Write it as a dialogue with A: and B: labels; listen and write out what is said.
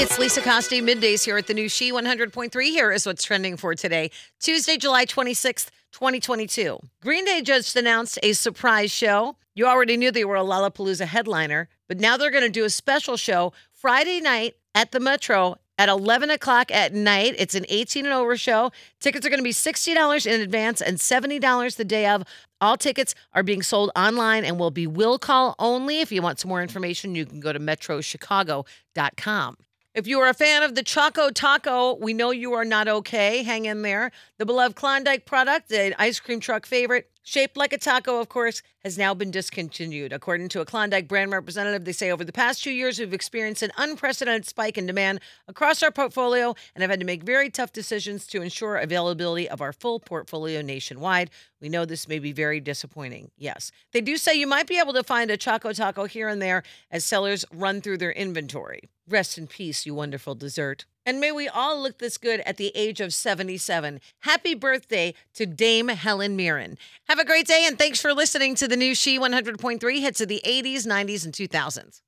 A: it's Lisa Costi, middays here at the new She 100.3. Here is what's trending for today, Tuesday, July 26th, 2022. Green Day just announced a surprise show. You already knew they were a Lollapalooza headliner, but now they're going to do a special show Friday night at the Metro at 11 o'clock at night. It's an 18 and over show. Tickets are going to be $60 in advance and $70 the day of. All tickets are being sold online and will be will call only. If you want some more information, you can go to metrochicago.com. If you are a fan of the Choco Taco, we know you are not okay. Hang in there. The beloved Klondike product, an ice cream truck favorite, shaped like a taco, of course, has now been discontinued. According to a Klondike brand representative, they say over the past two years, we've experienced an unprecedented spike in demand across our portfolio and have had to make very tough decisions to ensure availability of our full portfolio nationwide. We know this may be very disappointing. Yes. They do say you might be able to find a Choco Taco here and there as sellers run through their inventory. Rest in peace, you wonderful dessert. And may we all look this good at the age of 77. Happy birthday to Dame Helen Mirren. Have a great day and thanks for listening to the new She 100.3 hits of the 80s, 90s, and 2000s.